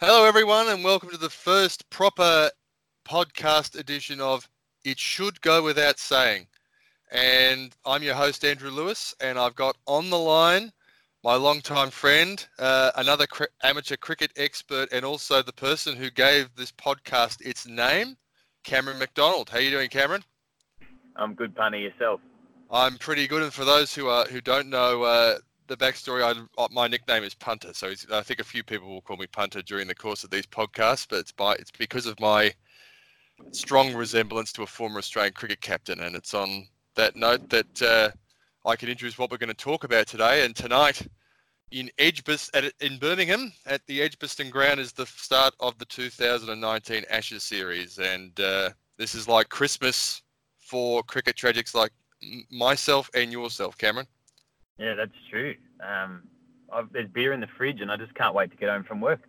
Hello, everyone, and welcome to the first proper podcast edition of It Should Go Without Saying. And I'm your host, Andrew Lewis, and I've got on the line my longtime friend, uh, another cr- amateur cricket expert, and also the person who gave this podcast its name, Cameron McDonald. How are you doing, Cameron? I'm good, punny. Yourself? I'm pretty good, and for those who are who don't know, uh, the backstory, I, uh, my nickname is Punter, so I think a few people will call me Punter during the course of these podcasts, but it's by it's because of my strong resemblance to a former Australian cricket captain, and it's on that note that uh, I can introduce what we're going to talk about today. And tonight, in Edgbaston, in Birmingham, at the Edgbaston Ground, is the start of the 2019 Ashes series, and uh, this is like Christmas for cricket tragics like myself and yourself, Cameron. Yeah, that's true. Um, there's beer in the fridge, and I just can't wait to get home from work.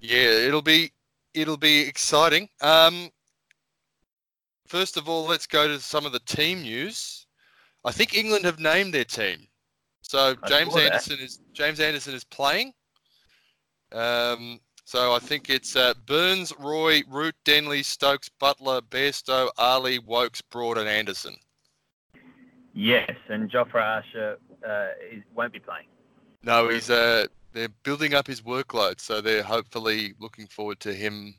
Yeah, it'll be it'll be exciting. Um, first of all, let's go to some of the team news. I think England have named their team. So James Anderson is James Anderson is playing. Um, so I think it's uh, Burns, Roy, Root, Denley, Stokes, Buttler, Bairstow, Ali, Woakes, Broad, and Anderson. Yes, and Jofra Archer uh, is, won't be playing. No, he's uh, they're building up his workload, so they're hopefully looking forward to him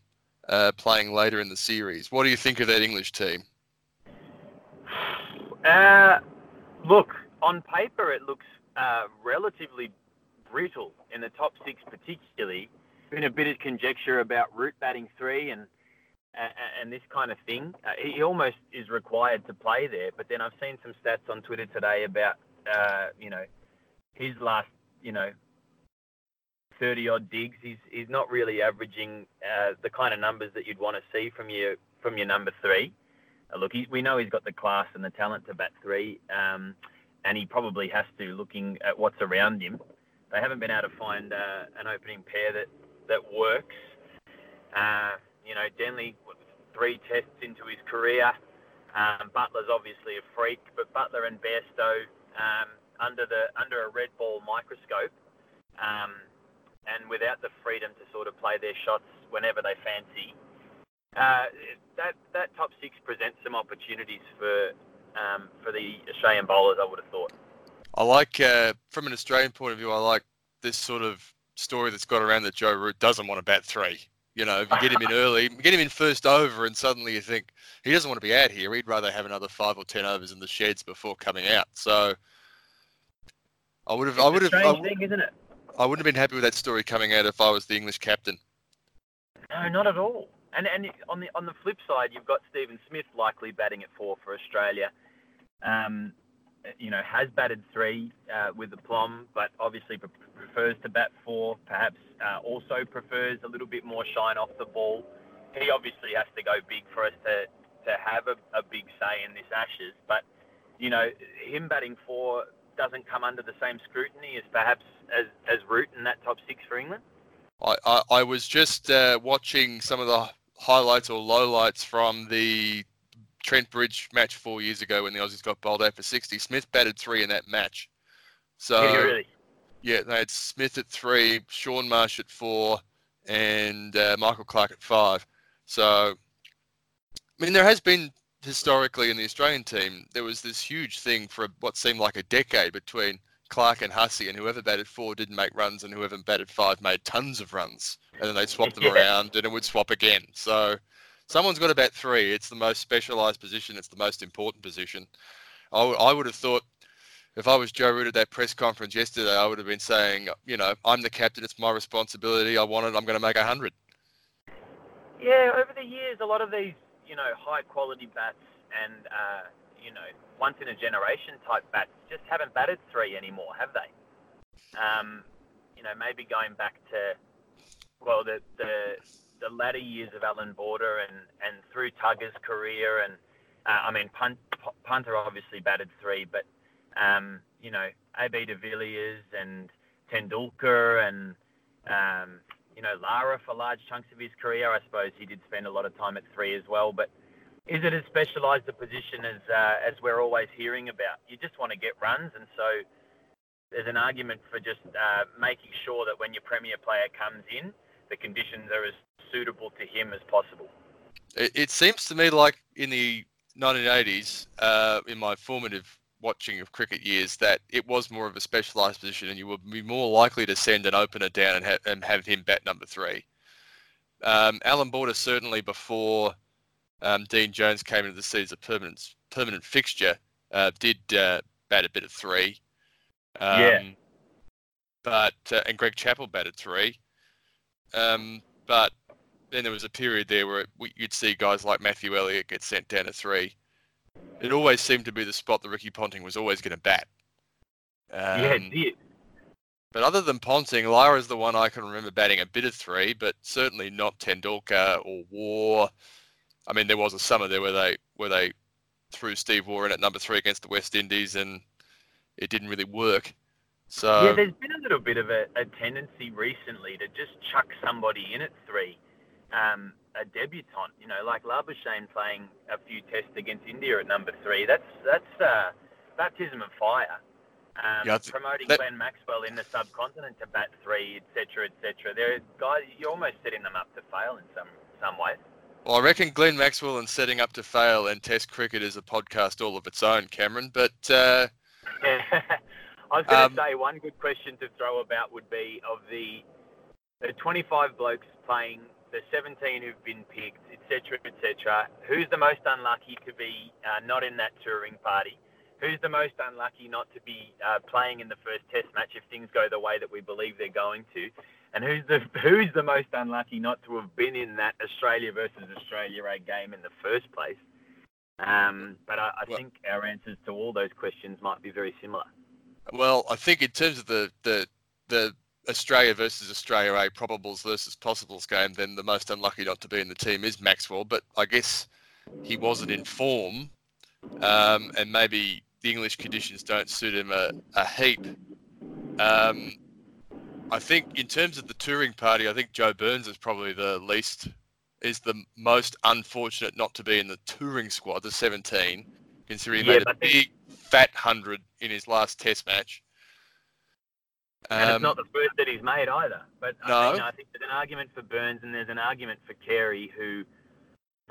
uh, playing later in the series. What do you think of that English team? Uh, look, on paper it looks uh, relatively brittle in the top six, particularly. Been a bit of conjecture about Root batting three and and this kind of thing. Uh, he almost is required to play there. But then I've seen some stats on Twitter today about, uh, you know, his last, you know, 30 odd digs. He's he's not really averaging uh, the kind of numbers that you'd want to see from your from your number three. Uh, look, he, we know he's got the class and the talent to bat three, um, and he probably has to, looking at what's around him. They haven't been able to find uh, an opening pair that that works. You know, Denley three tests into his career. Um, Buttler's obviously a freak, but Buttler and Bairstow um, under the under a red ball microscope, um, and without the freedom to sort of play their shots whenever they fancy. Uh, that that top six presents some opportunities for um, for the Australian bowlers. I would have thought. I like uh, from an Australian point of view. I like this sort of story that's got around that Joe Root doesn't want to bat three. You know, if you get him in early, get him in first over, and suddenly you think he doesn't want to be out here. He'd rather have another five or ten overs in the sheds before coming out. So I would have, I would have, I, thing, isn't it? I wouldn't have been happy with that story coming out if I was the English captain. No, not at all. And and on the on the flip side, you've got Steven Smith likely batting at four for Australia. Um, you know, has batted three uh, with the plum, but obviously prefers to bat four. Perhaps uh, also prefers a little bit more shine off the ball. He obviously has to go big for us to to have a, a big say in this Ashes. But you know, him batting four doesn't come under the same scrutiny as perhaps as as Root in that top six for England. I, I, I was just uh, watching some of the highlights or lowlights from the Trent Bridge match four years ago when the Aussies got bowled out for 60. Smith batted three in that match. So, yeah, really? yeah they had Smith at three, Shaun Marsh at four, and uh, Michael Clarke at five. So, I mean, there has been historically in the Australian team, there was this huge thing for what seemed like a decade between Clarke and Hussey, and whoever batted four didn't make runs, and whoever batted five made tons of runs, and then they'd swap them yeah. around, and it would swap again. So someone's got to three. It's the most specialised position. It's the most important position. I, w- I would have thought if I was Joe Root at that press conference yesterday, I would have been saying, you know, I'm the captain. It's my responsibility. I want it. I'm going to make a hundred. Yeah, over the years, a lot of these, you know, high quality bats and, uh, you know, once in a generation type bats just haven't batted three anymore, have they? Um, you know, maybe going back to, well, the the the latter years of Allan Border and, and through Tugger's career. And uh, I mean, Punt, Punter obviously batted three, but, um, you know, AB de Villiers and Tendulkar and, um, you know, Lara for large chunks of his career. I suppose he did spend a lot of time at three as well. But is it as specialised a position as, uh, as we're always hearing about? You just want to get runs. And so there's an argument for just uh, making sure that when your premier player comes in, the conditions are as suitable to him as possible. It, it seems to me like in the 1980s, uh, in my formative watching of cricket years, that it was more of a specialised position, and you would be more likely to send an opener down and, ha- and have him bat number three. Um, Allan Border certainly before um, Dean Jones came into the season as a permanent permanent fixture uh, did uh, bat a bit of three. Um, yeah. But uh, and Greg Chappell batted three. Um, but then there was a period there where you'd see guys like Matthew Elliott get sent down to three. It always seemed to be the spot that Ricky Ponting was always going to bat. Um, yeah, it did. But other than Ponting, Lara is the one I can remember batting a bit of three, but certainly not Tendulkar or Waugh. I mean, there was a summer there where they where they threw Steve in at number three against the West Indies, and it didn't really work. So yeah, there's been a little bit of a, a tendency recently to just chuck somebody in at three, um, a debutant. You know, like Labuschagne playing a few tests against India at number three. That's that's uh, baptism of fire. Um, yeah, promoting that... Glenn Maxwell in the subcontinent to bat three, etc., etc. There, guys, you're almost setting them up to fail in some some ways. Well, I reckon Glenn Maxwell and setting up to fail and Test cricket is a podcast all of its own, Cameron. But uh... I was going to um, say one good question to throw about would be of the the 25 blokes playing, the 17 who've been picked, etc., etc. Who's the most unlucky to be uh, not in that touring party? Who's the most unlucky not to be uh, playing in the first Test match if things go the way that we believe they're going to? And who's the who's the most unlucky not to have been in that Australia versus Australia A game in the first place? Um, but I, I well, think our answers to all those questions might be very similar. Well, I think in terms of the the the Australia versus Australia A probables versus possibles game, then the most unlucky not to be in the team is Maxwell. But I guess he wasn't in form, um, and maybe the English conditions don't suit him a, a heap. Um, I think in terms of the touring party, I think Joe Burns is probably the least, is the most unfortunate not to be in the touring squad, the 17, considering he yeah, made a big fat hundred in his last Test match. Um, and it's not the first that he's made either. But no. I, mean, I think there's an argument for Burns and there's an argument for Carey, who,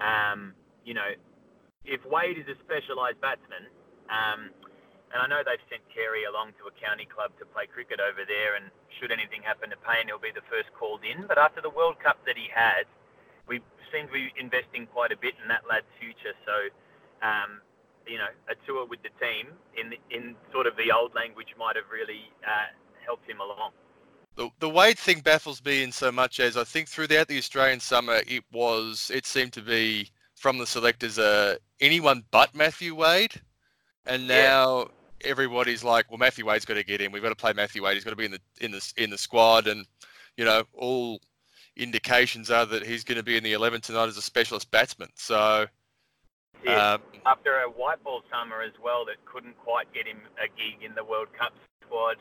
um, you know, if Wade is a specialised batsman, um, and I know they've sent Carey along to a county club to play cricket over there, and should anything happen to Paine, he'll be the first called in. But after the World Cup that he had, we seem to be investing quite a bit in that lad's future. So, um, you know, a tour with the team in in sort of the old language might have really uh, helped him along. The, the Wade thing baffles me in so much as I think throughout the Australian summer it was it seemed to be from the selectors uh, anyone but Matthew Wade, and now yeah everybody's like, well, Matthew Wade's got to get in. We've got to play Matthew Wade. He's got to be in the in the in the squad, and you know, all indications are that he's going to be in the 11 tonight as a specialist batsman. So. Yeah, um, after a white ball summer as well, that couldn't quite get him a gig in the World Cup squad,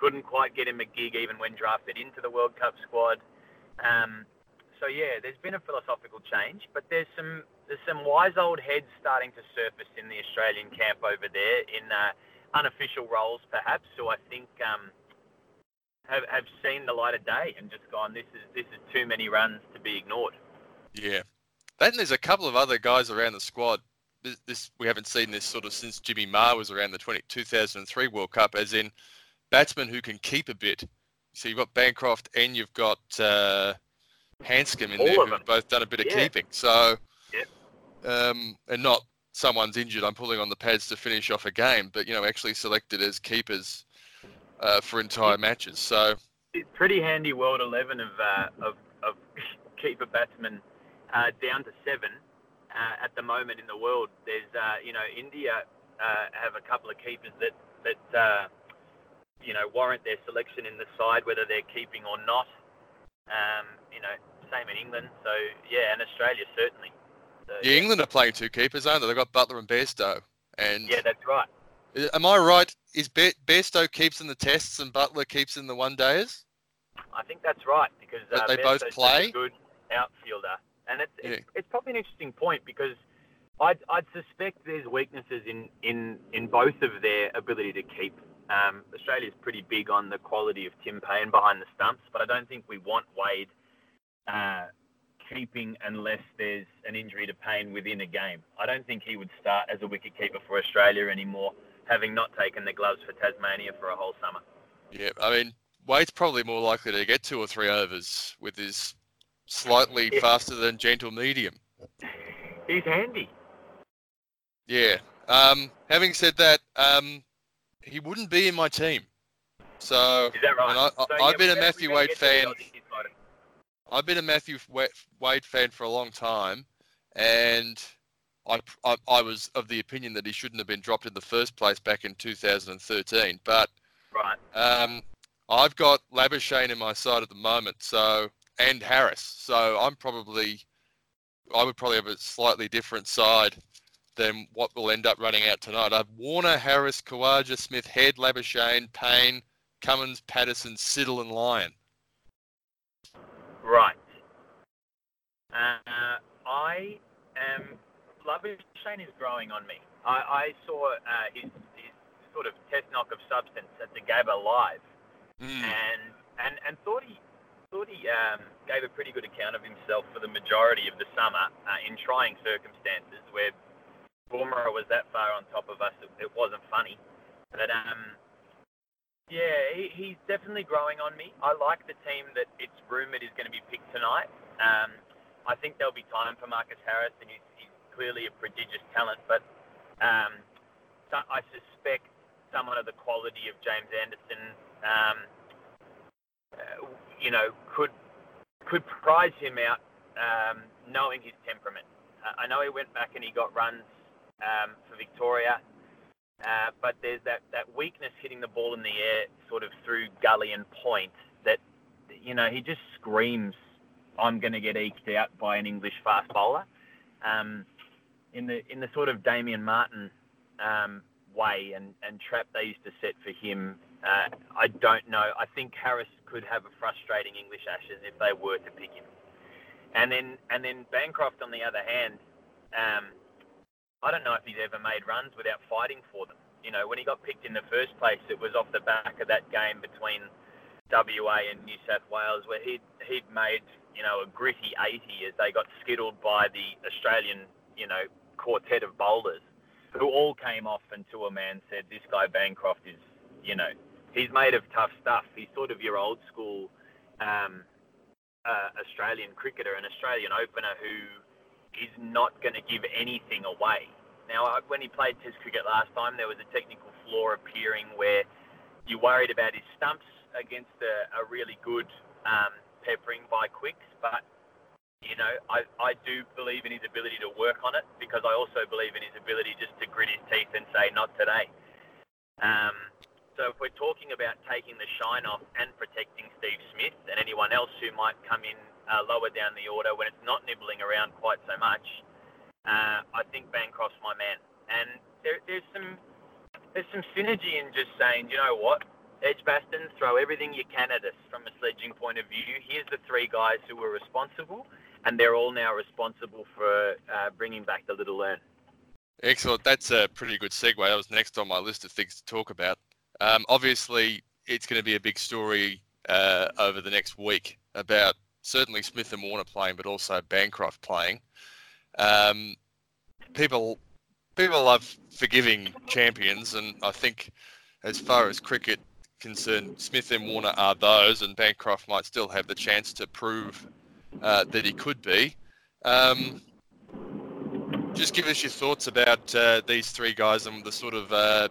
couldn't quite get him a gig even when drafted into the World Cup squad. Um, so yeah, there's been a philosophical change, but there's some there's some wise old heads starting to surface in the Australian camp over there in uh, unofficial roles, perhaps, who I think um, have have seen the light of day and just gone, this is this is too many runs to be ignored. Yeah, then there's a couple of other guys around the squad. This, this we haven't seen this sort of since Jimmy Maher was around the 20, 2003 World Cup, as in batsmen who can keep a bit. So you've got Bancroft and you've got uh, Handscomb in All there who've both done a bit of yeah. keeping. So, yeah. um, and not someone's injured, I'm pulling on the pads to finish off a game, but you know, actually selected as keepers uh, for entire matches. So it's pretty handy world eleven of uh, of, of keeper batsmen uh, down to seven uh, at the moment in the world. There's uh, you know India uh, have a couple of keepers that that you know warrant their selection in the side, whether they're keeping or not. Um, you know, same in England. So yeah, and Australia certainly. So, yeah, England are playing two keepers, aren't they? They've got Buttler and Bairstow. And yeah, that's right. Am I right? Is Bairstow keeps in the tests and Buttler keeps in the one days? I think that's right because uh, they both play. A good outfielder, and it's, yeah. it's, it's probably an interesting point because I'd, I'd suspect there's weaknesses in, in, in both of their ability to keep. Um, Australia's pretty big on the quality of Tim Paine behind the stumps, but I don't think we want Wade uh, keeping unless there's an injury to Paine within a game. I don't think he would start as a wicketkeeper for Australia anymore, having not taken the gloves for Tasmania for a whole summer. Yeah, I mean, Wade's probably more likely to get two or three overs with his slightly yeah. faster than gentle medium. He's handy. Yeah. Um, having said that, um, he wouldn't be in my team. So, Is that right? I, so, have been a Matthew Wade fan. I've been a Matthew Wade fan for a long time, and I, I, I, was of the opinion that he shouldn't have been dropped in the first place back in 2013. But right. um, I've got Labuschagne in my side at the moment, so and Harris. So I'm probably, I would probably have a slightly different side than what will end up running out tonight. I've Warner, Harris, Khawaja, Smith, Head, Labuschagne, Paine, Cummins, Pattinson, Siddle, and Lyon. Right. Uh, I am. Labuschagne is growing on me. I, I saw uh, his, his sort of test knock of substance at the Gabba live, mm. and and and thought he thought he um, gave a pretty good account of himself for the majority of the summer uh, in trying circumstances where Bumrah was that far on top of us, it, it wasn't funny. But um, yeah, he, he's definitely growing on me. I like the team that it's rumoured is going to be picked tonight. Um, I think there'll be time for Marcus Harris, and he's, he's clearly a prodigious talent. But um, so I suspect someone of the quality of James Anderson, um, uh, you know, could could prize him out, um, knowing his temperament. Uh, I know he went back and he got runs um, for Victoria. Uh, but there's that, that weakness hitting the ball in the air sort of through gully and point that, you know, he just screams, I'm going to get eked out by an English fast bowler. Um, in the in the sort of Damien Martyn um, way and, and trap they used to set for him, uh, I don't know. I think Harris could have a frustrating English Ashes if they were to pick him. And then and then Bancroft on the other hand, um, I don't know if he's ever made runs without fighting for them. You know, when he got picked in the first place, it was off the back of that game between WA and New South Wales where he'd, he'd made, you know, a gritty 80 as they got skittled by the Australian, you know, quartet of bowlers who all came off and to a man said, this guy Bancroft is, you know, he's made of tough stuff. He's sort of your old school um, uh, Australian cricketer, an Australian opener who is not going to give anything away. Now, when he played Test cricket last time, there was a technical flaw appearing where you worried about his stumps against a, a really good um, peppering by quicks, but you know, I, I do believe in his ability to work on it because I also believe in his ability just to grit his teeth and say, not today. Um, so if we're talking about taking the shine off and protecting Steve Smith and anyone else who might come in uh, lower down the order when it's not nibbling around quite so much, uh, I think Bancroft's my man. And there, there's some there's some synergy in just saying, you know what, Edgbaston, throw everything you can at us from a sledging point of view. Here's the three guys who were responsible, and they're all now responsible for uh, bringing back the little urn. Excellent. That's a pretty good segue. That was next on my list of things to talk about. Um, obviously, it's going to be a big story uh, over the next week about certainly Smith and Warner playing, but also Bancroft playing. Um, people people love forgiving champions, and I think as far as cricket concerned, Smith and Warner are those, and Bancroft might still have the chance to prove uh, that he could be. Um, just give us your thoughts about uh, these three guys and the sort of uh,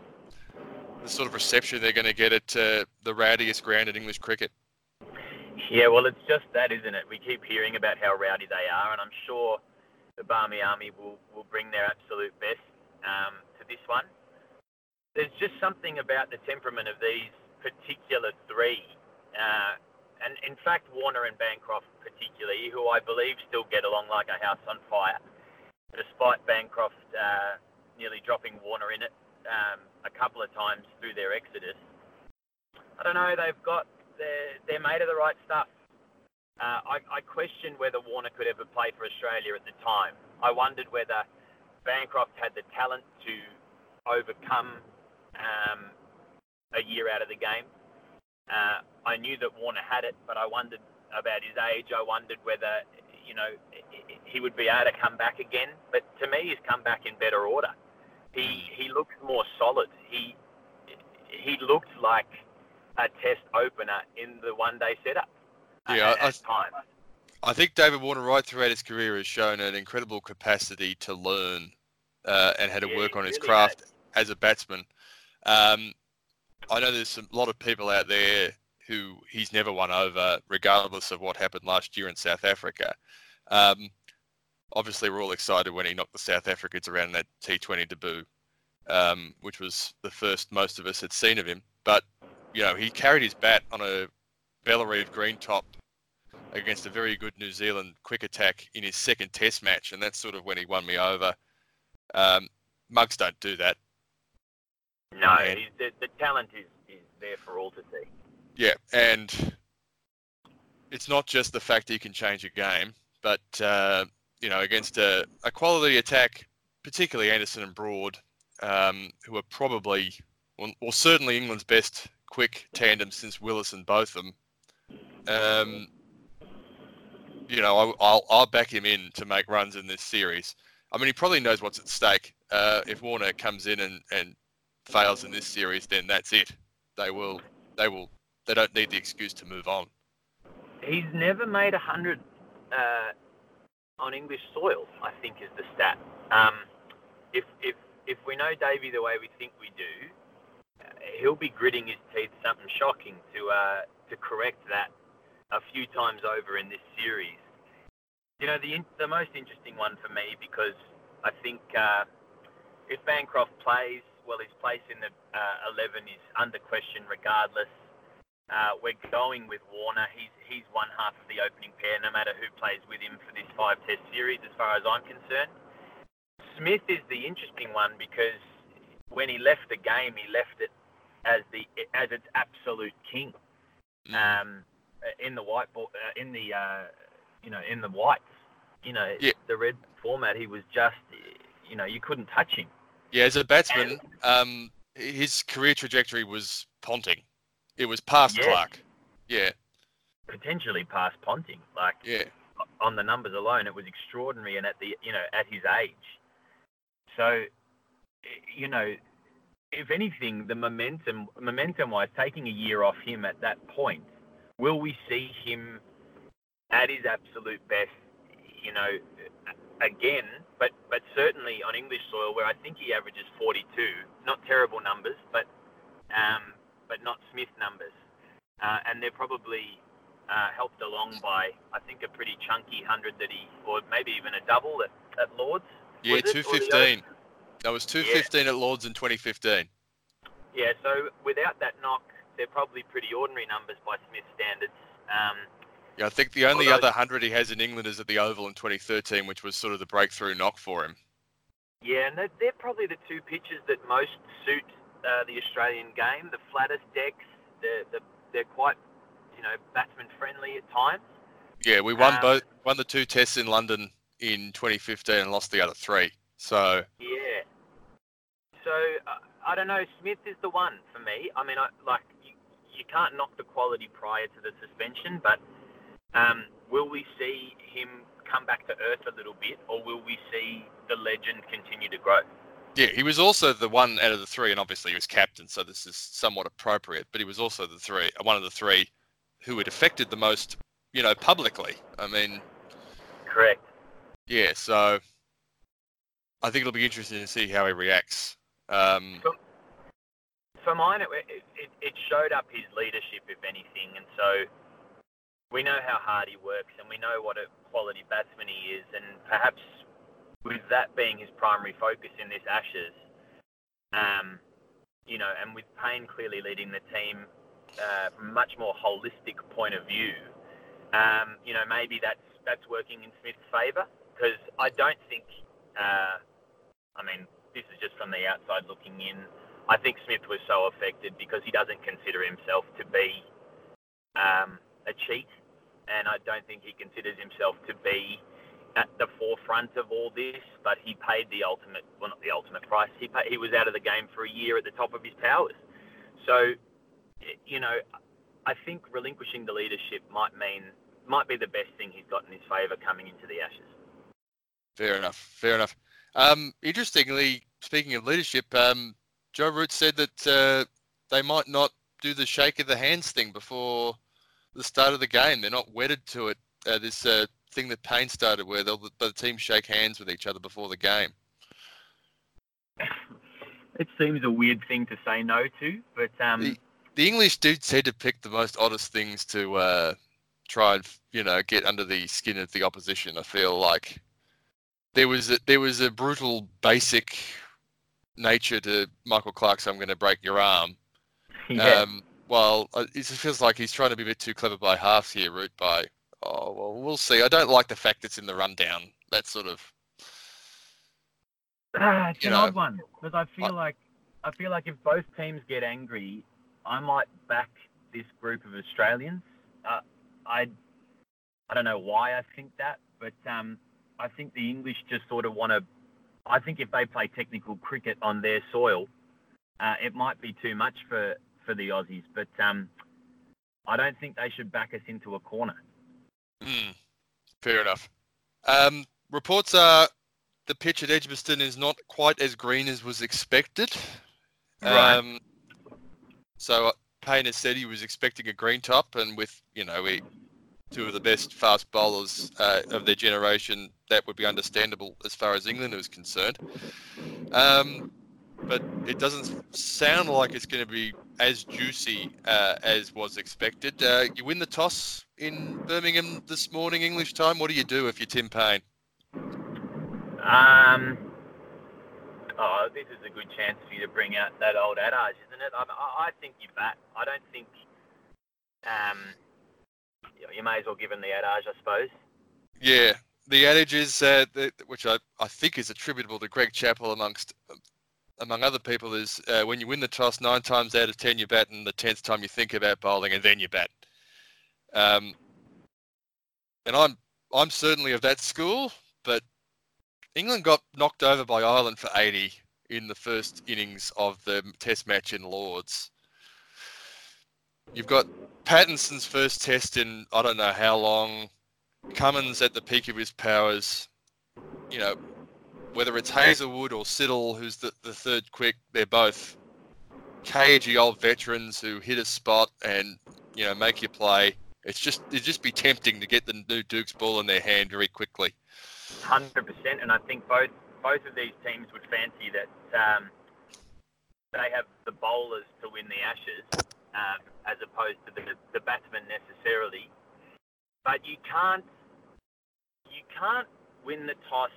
the sort of reception they're going to get at uh, the rowdiest ground in English cricket. Yeah, well, it's just that, isn't it? We keep hearing about how rowdy they are, and I'm sure the Barmy Army will, will bring their absolute best um, to this one. There's just something about the temperament of these particular three, uh, and in fact, Warner and Bancroft particularly, who I believe still get along like a house on fire, despite Bancroft uh, nearly dropping Warner in it um, a couple of times through their exodus. I don't know. They've got they're, they're made of the right stuff. Uh, I, I questioned whether Warner could ever play for Australia at the time. I wondered whether Bancroft had the talent to overcome um, a year out of the game. Uh, I knew that Warner had it, but I wondered about his age. I wondered whether you know he would be able to come back again. But to me, he's come back in better order. He he looks more solid. He he looked like a test opener in the one day setup. Yeah, I, at times. I think David Warner, right throughout his career, has shown an incredible capacity to learn uh, and how to Yeah, work on his really craft has. as a batsman. Um, I know there's some, a lot of people out there who he's never won over, regardless of what happened last year in South Africa. Um, obviously, we're all excited when he knocked the South Africans around in that T20 debut, um, which was the first most of us had seen of him. But you know, he carried his bat on a Bellerive green top against a very good New Zealand quick attack in his second Test match, and that's sort of when he won me over. Um, mugs don't do that. No, And- the, the talent is, is there for all to see. Yeah, and it's not just the fact he can change a game, but uh, you know, against a, a quality attack, particularly Anderson and Broad, um, who are probably, well, well, certainly England's best quick tandem since Willis and Botham. Um, you know, I, I'll I'll back him in to make runs in this series. I mean, he probably knows what's at stake. Uh, if Warner comes in and, and fails in this series, then that's it. They will they will they don't need the excuse to move on. He's never made a hundred uh, on English soil. I think is the stat. Um, if if if we know Davey the way we think we do, he'll be gritting his teeth something shocking to uh, to correct that a few times over in this series. You know, the the most interesting one for me because I think uh, if Bancroft plays, well, his place in the uh, 11 is under question regardless. Uh, we're going with Warner. He's he's one half of the opening pair, no matter who plays with him for this five test series, as far as I'm concerned. Smith is the interesting one because when he left the game, he left it as the as its absolute king. Mm. Um, in the white ball, uh, in the uh, you know in the whites, you know Yeah. the red format, he was just you know you couldn't touch him. Yeah, as a batsman, um, his career trajectory was Ponting. It was past Yeah. Clarke. Yeah, Potentially past Ponting, like yeah, on the numbers alone, it was extraordinary, and at the you know at his age. So, you know, if anything, the momentum momentum wise, taking a year off him at that point, will we see him at his absolute best? You know, again, but but certainly on English soil, where I think he averages 42, not terrible numbers, but um, but not Smith numbers, uh, and they're probably uh, helped along by I think a pretty chunky hundred that he, or maybe even a double at, at Lords. yeah. Two fifteen. That was two fifteen at Lords in twenty fifteen. Yeah, so without that knock, they're probably pretty ordinary numbers by Smith standards. Um, Yeah, I think the only Although- other hundred he has in England is at the Oval in twenty thirteen, which was sort of the breakthrough knock for him. yeah, and they're, they're probably the two pitches that most suit uh, the Australian game. The flattest decks, they're, they're, they're quite, you know, batsman friendly at times. Yeah, we won Um, both won the two tests in London in twenty fifteen and lost the other three. So Yeah. So uh, I don't know. Smith is the one for me. I mean, I, like you, you can't knock the quality prior to the suspension, but um, will we see him come back to earth a little bit, or will we see the legend continue to grow? Yeah, he was also the one out of the three, and obviously he was captain, so this is somewhat appropriate. But he was also the three, one of the three, who had affected the most, you know, publicly. I mean, Correct. yeah. So I think it'll be interesting to see how he reacts. Um, For mine, it, it, it showed up his leadership, if anything, and so we know how hard he works, and we know what a quality batsman he is, and perhaps with that being his primary focus in this Ashes, um, you know, and with Paine clearly leading the team uh, from a much more holistic point of view, um, you know, maybe that's that's working in Smith's favour because I don't think, uh, I mean, this is just from the outside looking in. I think Smith was so affected because he doesn't consider himself to be um, a cheat, and I don't think he considers himself to be at the forefront of all this. But he paid the ultimate, well, not the ultimate price. He pay, he was out of the game for a year at the top of his powers. So, you know, I think relinquishing the leadership might mean might be the best thing he's got in his favour coming into the Ashes. Fair enough. Fair enough. Um, interestingly, speaking of leadership, um, Joe Root said that uh, they might not do the shake of the hands thing before the start of the game. They're not wedded to it. Uh, this uh, thing that Paine started, where they'll the team shake hands with each other before the game. It seems a weird thing to say no to, but um, the, the English do tend to pick the most oddest things to uh, try and you know get under the skin of the opposition. I feel like there was a, there was a brutal basic nature to Michael Clarke. So I'm going to break your arm. Yeah. Um, well, uh, it feels like he's trying to be a bit too clever by half here, Root by. Oh well, we'll see. I don't like the fact it's in the rundown. That sort of. Ah, it's an know, odd one because I feel I- like I feel like if both teams get angry, I might back this group of Australians. Uh, I I don't know why I think that, but um, I think the English just sort of want to. I think if they play technical cricket on their soil, uh, it might be too much for for the Aussies. But um, I don't think they should back us into a corner. Hmm, fair enough. Um, reports are the pitch at Edgbaston is not quite as green as was expected. Right. Um, so uh, Paine has said he was expecting a green top, and with you know we, two of the best fast bowlers uh, of their generation, that would be understandable as far as England is concerned. Um, but it doesn't sound like it's going to be as juicy uh, as was expected. Uh, you win the toss in Birmingham this morning, English time. What do you do if you're Tim Paine? Um, oh, this is a good chance for you to bring out that old adage, isn't it? I, I think you bat. I don't think. Um, you, may as well give him the adage, I suppose. Yeah, the adage is, uh, that, which I, I think is attributable to Greg Chappell amongst among other people, is uh, when you win the toss nine times out of ten you bat, and the tenth time you think about bowling, and then you bat. Um, and I'm I'm certainly of that school, but England got knocked over by Ireland for 80 in the first innings of the Test match in Lords. You've got Pattinson's first Test in I don't know how long. Cummins at the peak of his powers. You know, whether it's Hazlewood or Siddle, who's the, the third quick, they're both cagey old veterans who hit a spot and you know make you play. It's just it'd just be tempting to get the new Duke's ball in their hand very quickly. Hundred percent, and I think both both of these teams would fancy that um, they have the bowlers to win the Ashes, um, as opposed to the the batsmen necessarily. But you can't you can't win the toss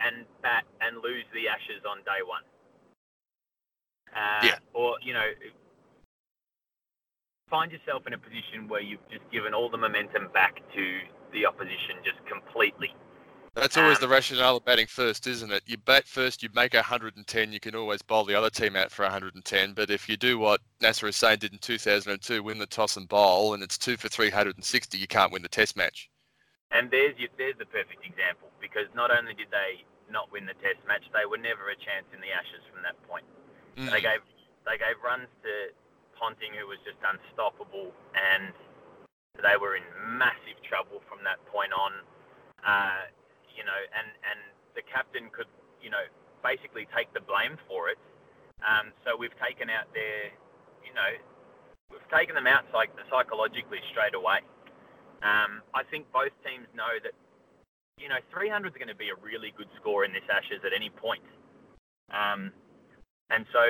and bat and lose the Ashes on day one. Uh, Yeah. Or you know, find yourself in a position where you've just given all the momentum back to the opposition just completely. That's always Um, the rationale of batting first, isn't it? You bat first, you make 110, you can always bowl the other team out for 110. But if you do what Nasser Hussain did in 2002, win the toss and bowl, and it's two for 360, you can't win the Test match. And there's your, there's the perfect example because not only did they not win the Test match, they were never a chance in the Ashes from that point. Mm. They gave they gave runs to Ponting, who was just unstoppable, and they were in massive trouble from that point on. Uh, you know, and and the captain could you know basically take the blame for it. Um, so we've taken out their, you know, we've taken them out psych- psychologically straight away. Um, I think both teams know that, you know, 300 is going to be a really good score in this Ashes at any point. Um, and so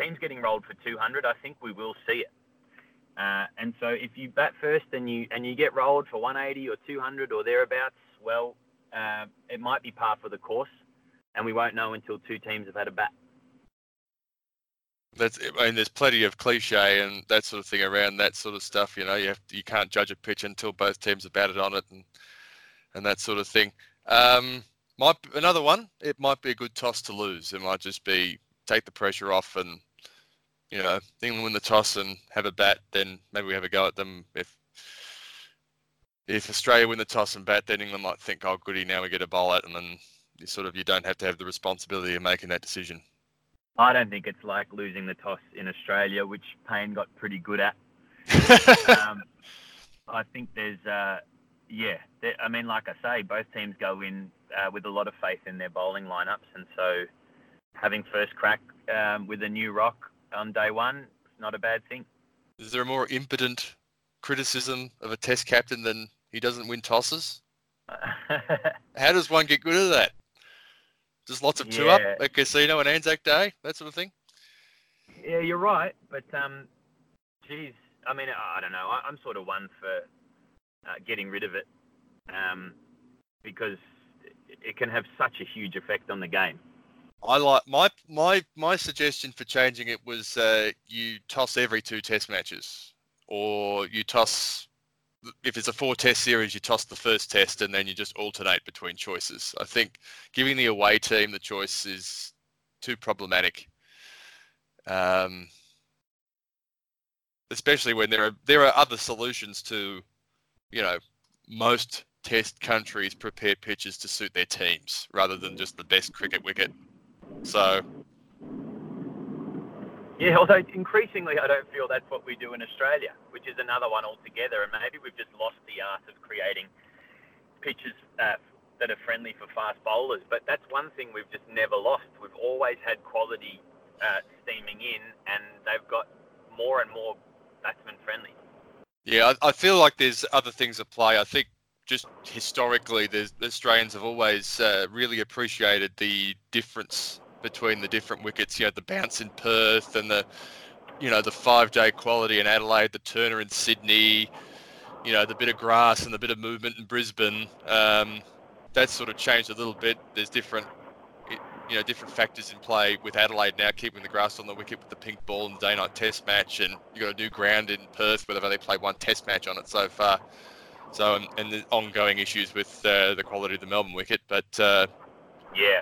teams getting rolled for 200, I think we will see it. Uh, and so if you bat first and you and you get rolled for 180 or 200 or thereabouts, well, uh, it might be par for the course, and we won't know until two teams have had a bat. That's I mean, there's plenty of cliche and that sort of thing around that sort of stuff. You know, you have you can't judge a pitch until both teams have batted on it and and that sort of thing. Um, might another one. It might be a good toss to lose. It might just be take the pressure off and you know England win the toss and have a bat. Then maybe we have a go at them. If if Australia win the toss and bat, then England might think, oh goody, now we get a bowl at, and then you sort of you don't have to have the responsibility of making that decision. I don't think it's like losing the toss in Australia, which Paine got pretty good at. Um, I think there's uh, Yeah, I mean, like I say, both teams go in uh, with a lot of faith in their bowling lineups, and so having first crack um, with a new rock on day one is not a bad thing. Is there a more impotent criticism of a Test captain than he doesn't win tosses? How does one get good at that? Just lots of two yeah. up at casino and Anzac Day, that sort of thing. Yeah, you're right, but um, geez, I mean, I don't know. I'm sort of one for uh, getting rid of it um, because it can have such a huge effect on the game. I like my my my suggestion for changing it was uh, you toss every two test matches, or you toss if it's a four test series, you toss the first test and then you just alternate between choices. I think giving the away team the choice is too problematic. Um, especially when there are there are other solutions to, you know, most test countries prepare pitches to suit their teams rather than just the best cricket wicket. So. Yeah, although increasingly I don't feel that's what we do in Australia, which is another one altogether. And maybe we've just lost the art of creating pitches uh, that are friendly for fast bowlers. But that's one thing we've just never lost. We've always had quality uh, steaming in, and they've got more and more batsman friendly. Yeah, I, I feel like there's other things at play. I think just historically, the Australians have always uh, really appreciated the difference between the different wickets. You know, the bounce in Perth and the, you know, the five-day quality in Adelaide, the Turner in Sydney. You know, the bit of grass and the bit of movement in Brisbane. Um, that's sort of changed a little bit. There's different you know different factors in play with Adelaide now keeping the grass on the wicket with the pink ball and the day-night Test match, and you got a new ground in Perth where they've only played one Test match on it so far. So and, and the ongoing issues with uh, the quality of the Melbourne wicket, but uh, yeah,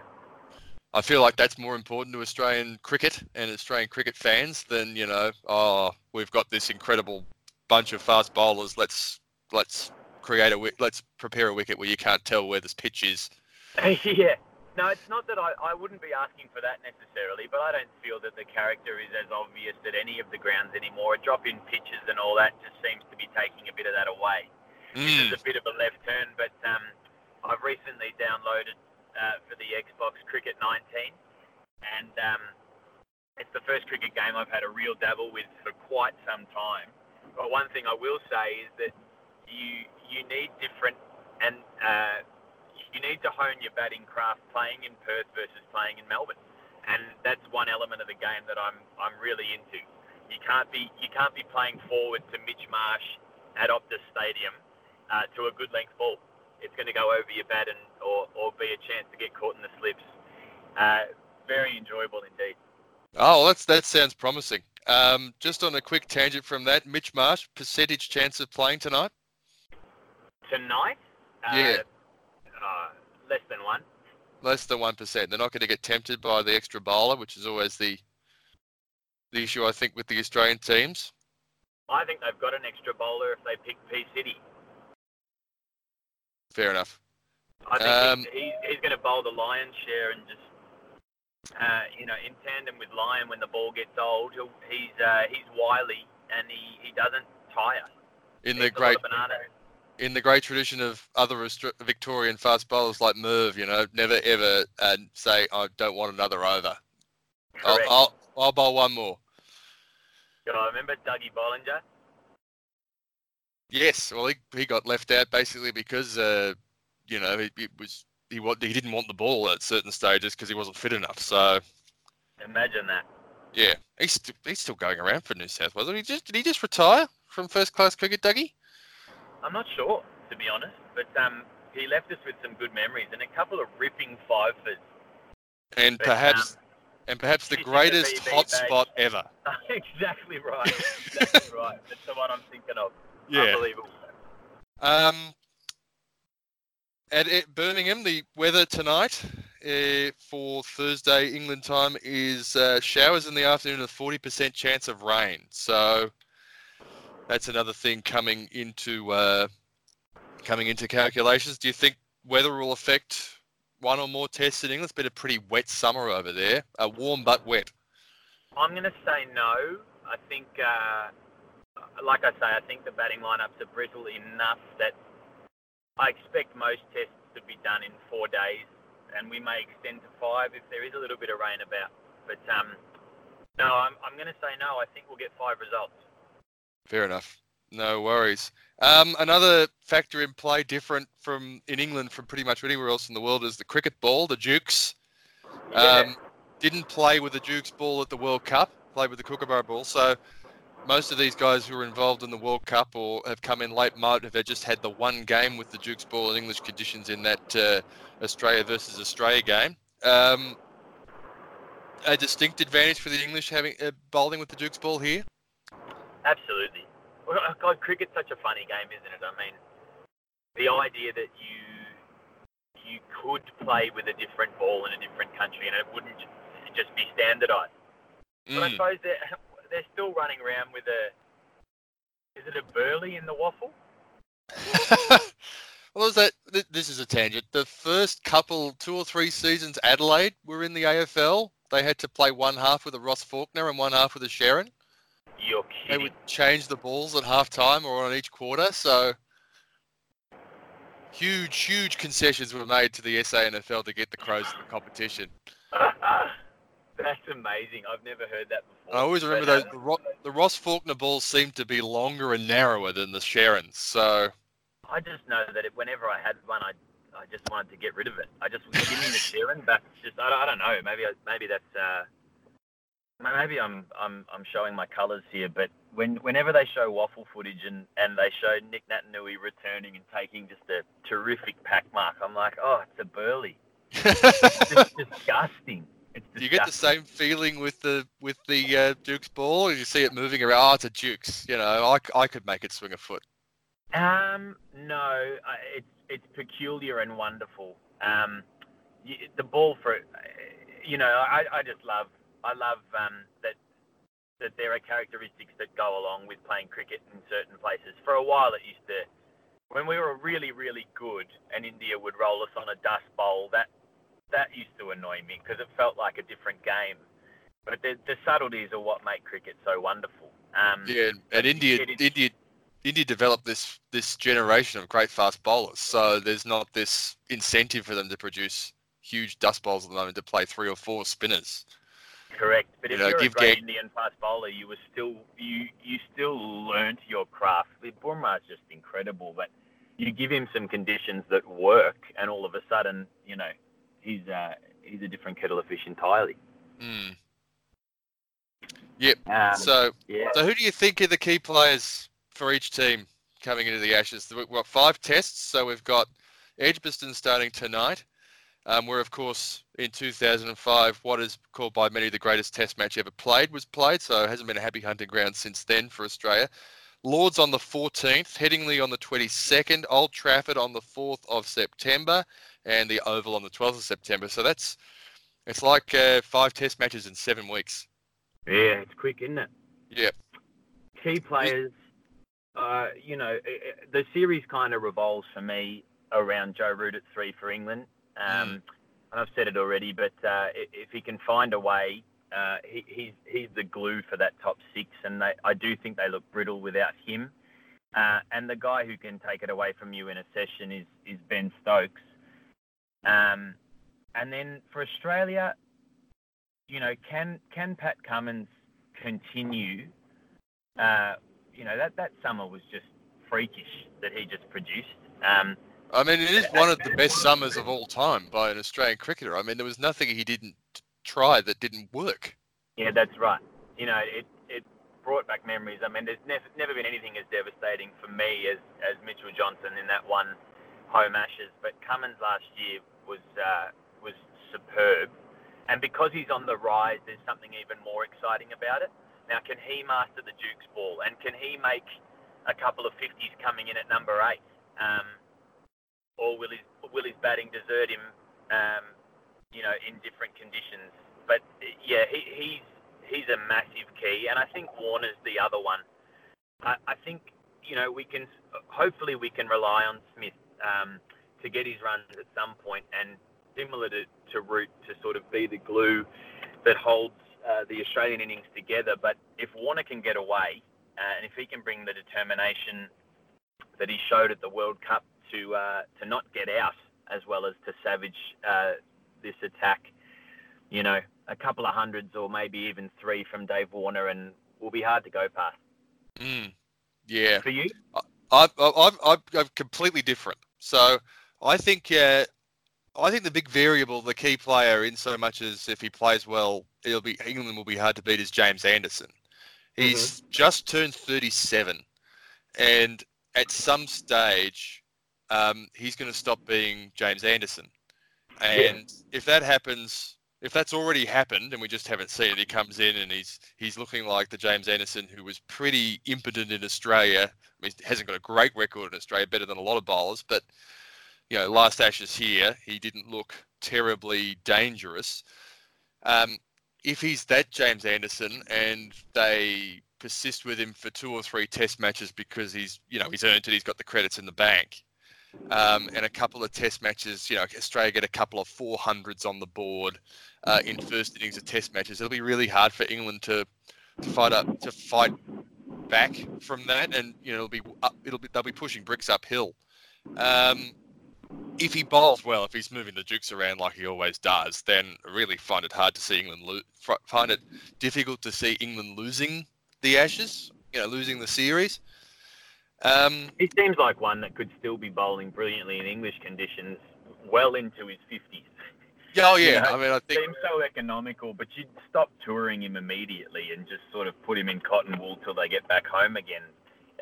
I feel like that's more important to Australian cricket and Australian cricket fans than you know. Oh, we've got this incredible bunch of fast bowlers. Let's let's create a let's prepare a wicket where you can't tell where this pitch is. yeah, no, it's not that I, I wouldn't be asking for that necessarily, but I don't feel that the character is as obvious at any of the grounds anymore. A drop in pitches and all that just seems to be taking a bit of that away. Mm. This is a bit of a left turn, but um, I've recently downloaded uh, for the Xbox Cricket 19, and um, it's the first cricket game I've had a real dabble with for quite some time. But one thing I will say is that you you need different and uh, you need to hone your batting craft playing in Perth versus playing in Melbourne, and that's one element of the game that I'm I'm really into. You can't be you can't be playing forward to Mitch Marsh at Optus Stadium uh, to a good length ball. It's going to go over your bat and or, or be a chance to get caught in the slips. Uh, very enjoyable indeed. Oh, well, that's that sounds promising. Um, just on a quick tangent from that, Mitch Marsh, percentage chance of playing tonight? Tonight? Uh, yeah. Uh, less than one. Less than one percent. They're not going to get tempted by the extra bowler, which is always the the issue I think with the Australian teams. I think they've got an extra bowler if they pick Pete Siddle. Fair enough. I think um, he's, he's going to bowl the lion's share and just uh, you know, in tandem with Lyon, when the ball gets old, he's uh, he's wily and he, he doesn't tire. In the great in the great tradition of other Victorian fast bowlers like Merv, you know, never ever uh, say, I don't want another over. I'll, I'll, I'll, bowl one more. I remember Dougie Bollinger? Yes, well, he, he got left out basically because, uh, you know, it, it was he he didn't want the ball at certain stages because he wasn't fit enough. So imagine that. Yeah, he's st- he's still going around for New South Wales. Did he just did he just retire from first class cricket, Dougie? I'm not sure, to be honest, but um, he left us with some good memories and a couple of ripping fivers. And but, perhaps, um, and perhaps the greatest hotspot ever. exactly right. Exactly right. That's the one I'm thinking of. Yeah. Unbelievable. Um, at, at Birmingham, the weather tonight uh, for Thursday England time is uh, showers in the afternoon and a 40% chance of rain. So that's another thing coming into uh, coming into calculations. Do you think weather will affect one or more tests in England? It's been a pretty wet summer over there, uh, warm but wet. I'm going to say no. I think, uh, like I say, I think the batting lineups are brittle enough that I expect most tests to be done in four days, and we may extend to five if there is a little bit of rain about. But um, no, I'm, I'm going to say no. I think we'll get five results. Fair enough. No worries. Um, another factor in play different from in England from pretty much anywhere else in the world is the cricket ball, the Dukes. Yeah. Um, didn't play with the Dukes ball at the World Cup, played with the Kookaburra ball. So most of these guys who were involved in the World Cup or have come in late might have just had the one game with the Dukes ball in English conditions in that uh, Australia versus Australia game. Um, a distinct advantage for the English having uh, bowling with the Dukes ball here. Absolutely. Well, God, cricket's such a funny game, isn't it? I mean, the idea that you you could play with a different ball in a different country and it wouldn't just be standardised. But I Mm. suppose they're, they're still running around with a. Is it a burley in the WAFL? well, is that this is a tangent. The first couple, two or three seasons, Adelaide were in the AFL. They had to play one half with a Ross Faulkner and one half with a Sherrin. You're They would change the balls at half time or on each quarter. So huge, huge concessions were made to the SANFL to get the Crows in the competition. That's amazing. I've never heard that before. I always remember those. uh, The, Ro- the Ross Faulkner balls seemed to be longer and narrower than the Sherrins. So I just know that it, whenever I had one, I I just wanted to get rid of it. I just give me the Sherrin. That's just I, don't- I don't know. Maybe I, maybe that's uh, maybe I'm I'm I'm showing my colours here. But when whenever they show WAFL footage and and they show Nick Naitanui returning and taking just a terrific pack mark, I'm like, oh, it's a burley. It's just disgusting. You get the same feeling with the with the uh, Duke's ball? You see it moving around. Oh, it's a Duke's. You know, I, I could make it swing a foot. Um, no, it's it's peculiar and wonderful. Um, the ball for, you know, I, I just love I love um, that that there are characteristics that go along with playing cricket in certain places. For a while, it used to, when we were really really good, and India would roll us on a dust bowl. That that used to annoy me because it felt like a different game. But the, the subtleties are what make cricket so wonderful. Um, Yeah, and, and India, is- India, India developed this this generation of great fast bowlers. So there's not this incentive for them to produce huge dust bowls at the moment to play three or four spinners. Correct, but You if know, you're a give great Indian fast bowler, you were still you you still learnt your craft. Bumrah's just incredible, but you give him some conditions that work, and all of a sudden, you know, he's uh, he's a different kettle of fish entirely. Mm. Um, So, yeah, so who do you think are the key players for each team coming into the Ashes? We've got five tests, so we've got Edgbaston starting tonight. Um, where, of course, in 2005, what is called by many the greatest Test match ever played was played. So it hasn't been a happy hunting ground since then for Australia. Lords on the 14th, Headingley on the 22nd, Old Trafford on the 4th of September, and the Oval on the 12th of September. So that's it's like uh, five Test matches in seven weeks. yeah, it's quick, isn't it? Yeah. Key players, uh, you know, i- i- the series kind of revolves for me around Joe Root at three for England. Um, And I've said it already, but uh, if he can find a way, uh, he, he's he's the glue for that top six, and they, I do think they look brittle without him. Uh, and the guy who can take it away from you in a session is is Ben Stokes. Um, and then for Australia, you know, can can Pat Cummins continue? Uh, you know that that summer was just freakish that he just produced. Um, I mean, it is one of the best summers of all time by an Australian cricketer. I mean, there was nothing he didn't try that didn't work. Yeah, that's right. You know, it it brought back memories. I mean, there's never never been anything as devastating for me as as Mitchell Johnson in that one home Ashes. But Cummins last year was uh, was superb, and because he's on the rise, there's something even more exciting about it. Now, can he master the Duke's ball, and can he make a couple of fifties coming in at number eight? Um, or will his will his batting desert him? Um, you know, in different conditions but yeah, he, he's he's a massive key, and I think Warner's the other one. I, I think you know we can hopefully we can rely on Smith um, to get his runs at some point, and similar to, to Root to sort of be the glue that holds uh, the Australian innings together. But if Warner can get away, uh, and if he can bring the determination that he showed at the World Cup to uh, to not get out as well as to savage uh, this attack. You know, a couple of hundreds or maybe even three from Dave Warner, and will be hard to go past. Mm, yeah. For you? I, I, I, I'm completely different. So I think uh, I think the big variable, the key player, in so much as if he plays well, it'll be England will be hard to beat is James Anderson. He's mm-hmm. just turned 37, and at some stage, um, he's going to stop being James Anderson. And yeah. if that happens, if that's already happened and we just haven't seen it, he comes in and he's he's looking like the James Anderson who was pretty impotent in Australia. I mean, he hasn't got a great record in Australia, better than a lot of bowlers, but you know, last Ashes here, he didn't look terribly dangerous. Um, if he's that James Anderson and they persist with him for two or three test matches because he's, you know, he's earned it, he's got the credits in the bank, um, and a couple of test matches, you know, Australia get a couple of 400s on the board uh, in first innings of test matches, it'll be really hard for England to, to fight up, to fight back from that, and you know, it'll be, up, it'll be, they'll be pushing bricks uphill. Um, if he bowls well, if he's moving the dukes around like he always does, then I really find it hard to see England lo- find it difficult to see England losing the Ashes, you know, losing the series. Um, he seems like one that could still be bowling brilliantly in English conditions well into his fifties. Yeah, oh yeah. You know, I mean, I think seems so economical, but you'd stop touring him immediately and just sort of put him in cotton wool till they get back home again.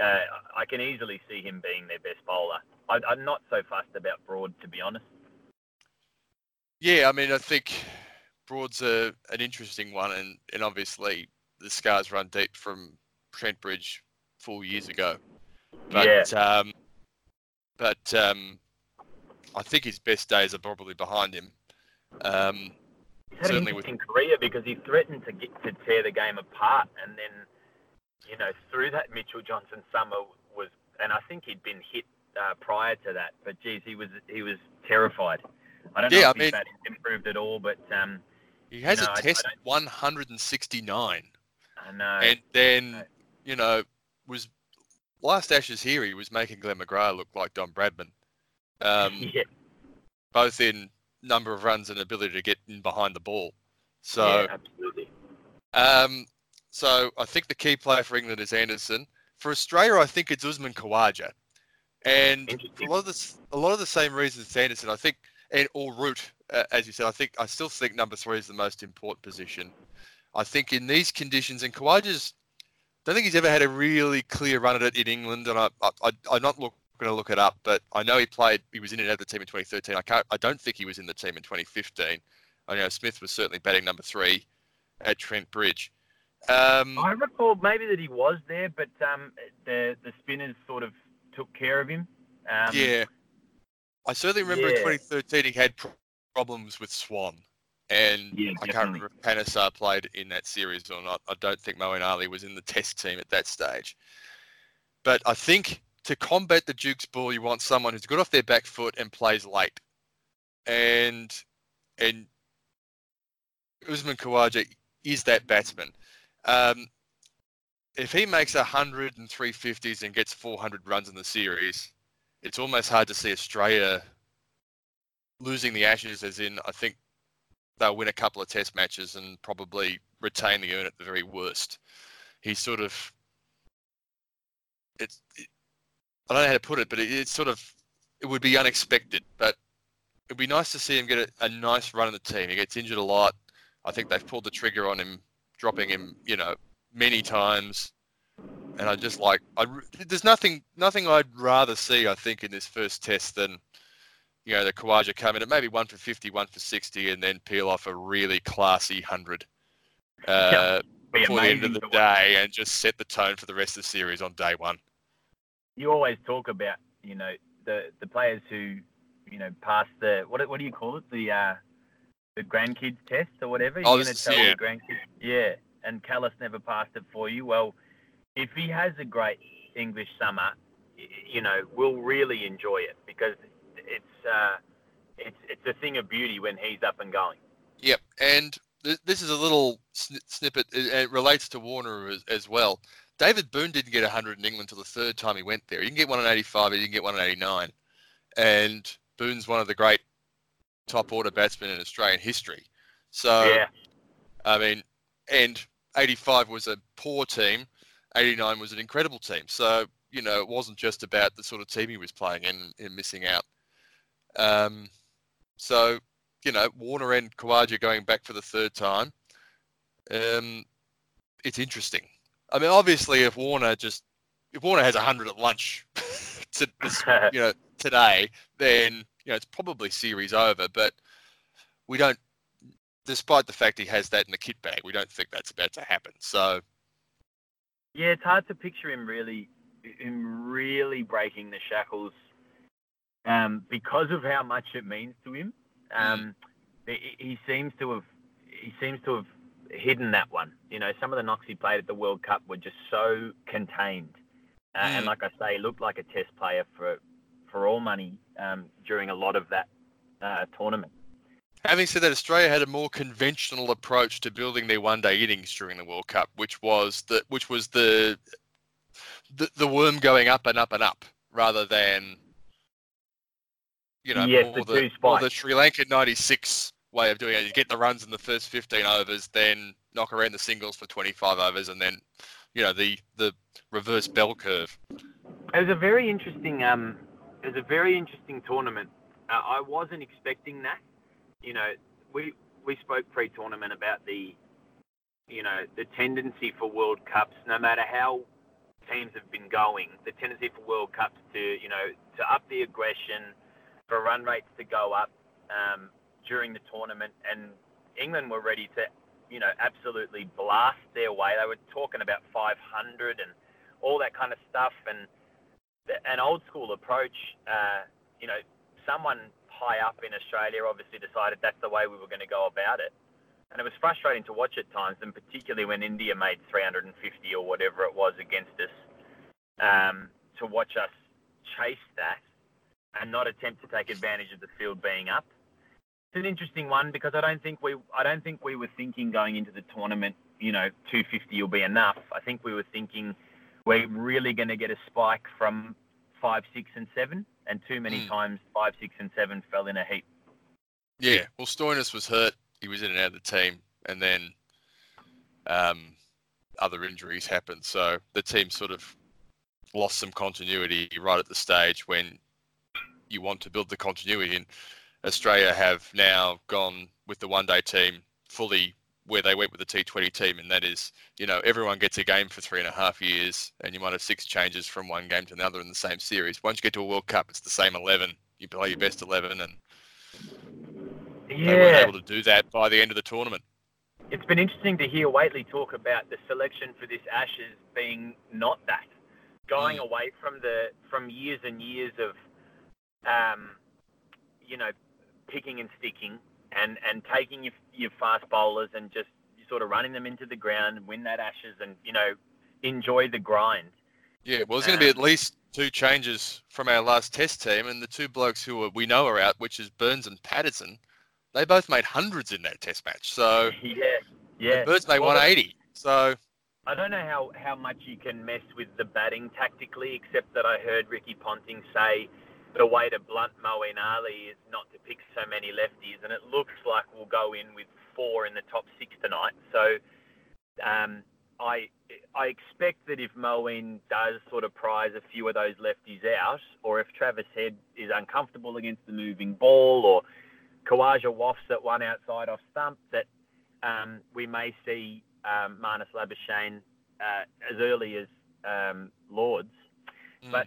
Uh, I can easily see him being their best bowler. I, am not so fussed about Broad, to be honest. Yeah, I mean, I think Broad's a, an interesting one, and, and obviously the scars run deep from Trent Bridge four years ago. But, yeah. Um, but um, I think his best days are probably behind him. Um, He's had an interesting with... career because he threatened to get to tear the game apart, and then you know through that Mitchell Johnson summer was, and I think he'd been hit uh, prior to that. But geez, he was he was terrified. I don't yeah, know if I mean, his improved at all, but um, he has you know, a test 169. I know. And then you know was last Ashes here. He was making Glenn McGrath look like Don Bradman. Um, yeah. Both in number of runs and ability to get in behind the ball. So yeah, absolutely. Um, so I think the key player for England is Anderson. For Australia, I think it's Usman Khawaja. And a lot of the a lot of the same reasons as Anderson. I think, and or Root, uh, as you said, I think I still think number three is the most important position. I think in these conditions, and Khawaja's, don't think he's ever had a really clear run at it in England, and I, I, I am not look, going to look it up, but I know he played, he was in and out of the team in 2013. I can't, I don't think he was in the team in 2015. I know Smith was certainly batting number three at Trent Bridge. Um, I recall maybe that he was there, but um, the the spinners sort of took care of him. Um, yeah, I certainly remember yeah. in 2013 he had problems with Swan, and yeah, I can't remember if Panesar played in that series or not. I don't think Moeen Ali was in the Test team at that stage. But I think to combat the Duke's ball, you want someone who's good off their back foot and plays late, and and Usman Khawaja is that batsman. Um, if he makes 100 and 350s and gets 400 runs in the series, it's almost hard to see Australia losing the Ashes. As in, I think they'll win a couple of Test matches and probably retain the urn at the very worst. He's sort of it's it, I don't know how to put it, but it, it's sort of it would be unexpected, but it'd be nice to see him get a, a nice run in the team. He gets injured a lot. I think they've pulled the trigger on him, dropping him, you know, many times, and I just like I there's nothing nothing I'd rather see I think in this first test than you know the Khawaja come in at maybe one for 50, one for 60, and then peel off a really classy hundred uh, before the end of the day and just set the tone for the rest of the series on day one. You always talk about you know the the players who you know pass the what what do you call it? The uh, the grandkids test or whatever. You're oh, going to tell yeah. grandkids, yeah and Kallis never passed it for you, well, if he has a great English summer, you know, we'll really enjoy it because it's uh, it's it's a thing of beauty when he's up and going. Yep, and th- this is a little sn- snippet. It, it, relates to Warner as, as, well. David Boon didn't get 100 in England until the third time he went there. He didn't get one in 85, he didn't get one in 89. and Boon's one of the great top order batsmen in Australian history. So, yeah, I mean, and 85 was a poor team, 89 was an incredible team. So, you know, it wasn't just about the sort of team he was playing in and missing out. Um, so, you know, Warner and Khawaja going back for the third time. Um, it's interesting. I mean, obviously, if Warner just if Warner has hundred at lunch, to you know, today, then you know it's probably series over. But we don't, despite the fact he has that in the kit bag, we don't think that's about to happen. So yeah, it's hard to picture him really, him really breaking the shackles, um, because of how much it means to him. Um, he, he seems to have, he seems to have hidden that one. You know, some of the knocks he played at the World Cup were just so contained. Uh, Mm. And like I say, looked like a test player for for all money um, during a lot of that uh, tournament. Having said that, Australia had a more conventional approach to building their one-day innings during the World Cup, which was the which was the the, the worm going up and up and up, rather than you know Yes, more the more the Sri Lanka '96 way of doing it. You get the runs in the first 15 overs, then knock around the singles for 25 overs, and then you know the the reverse bell curve. It was a very interesting. Um, it was a very interesting tournament. Uh, I wasn't expecting that. You know, we we spoke pre-tournament about the, you know, the tendency for World Cups, no matter how teams have been going, the tendency for World Cups to, you know, to up the aggression, for run rates to go up um, during the tournament, and England were ready to, you know, absolutely blast their way. They were talking about 500 and all that kind of stuff, and an old school approach. Uh, you know, someone high up in Australia obviously decided that's the way we were going to go about it, and it was frustrating to watch at times, and particularly when India made 350 or whatever it was against us, um, to watch us chase that and not attempt to take advantage of the field being up. It's an interesting one because I don't think we I don't think we were thinking going into the tournament, you know, 250 will be enough. I think we were thinking we're really going to get a spike from five, six, and seven, and too many Mm. times five, six, and seven fell in a heap. Yeah, well, Stoinis was hurt. He was in and out of the team, and then um, other injuries happened. So the team sort of lost some continuity right at the stage when you want to build the continuity. And Australia have now gone with the one-day team fully where they went with the T20 team, and that is, you know, everyone gets a game for three and a half years, and you might have six changes from one game to another in the same series. Once you get to a World Cup, it's the same 11. You play your best 11, and they weren't able to do that by the end of the tournament. it's been interesting to hear Whateley talk about the selection for this Ashes being not that, going Mm. away from the from years and years of, um, you know, picking and sticking and and taking your your fast bowlers and just sort of running them into the ground win that Ashes and you know enjoy the grind. Yeah, well, there's going to be at least two changes from our last test team, and the two blokes who are, we know are out, which is Burns and Patterson. They both made hundreds in that test match. So yeah, yeah. Burns made Well, 180. So I don't know how, how much you can mess with the batting tactically, except that I heard Ricky Ponting say the way to blunt Moeen Ali is not to pick so many lefties, and it looks like we'll go in with four in the top six tonight. So um, I I expect that if Moeen does sort of prize a few of those lefties out, or if Travis Head is uncomfortable against the moving ball, or Khawaja wafts at one outside off stump, that um, we may see um, Marnus Labuschagne uh, as early as um, Lords. mm, But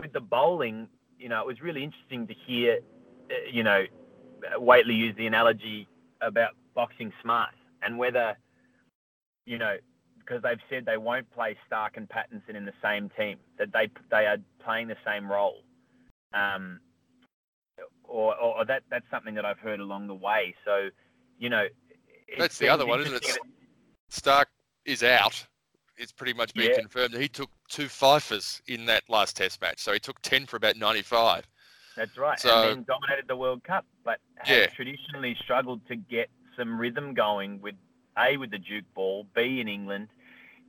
with the bowling, you know, it was really interesting to hear, uh, you know, Whateley use the analogy about boxing smart and whether, you know, because they've said they won't play Stark and Pattinson in the same team, that they they are playing the same role. Um, or, or, or that that's something that I've heard along the way. So, you know, That's the other one, isn't it? Stark is out. It's pretty much been Yeah. confirmed. He took two fifers in that last test match, so he took 10 for about 95. That's right. So- and then dominated the World Cup, but has Yeah. traditionally struggled to get some rhythm going with A with the Duke ball, B in England.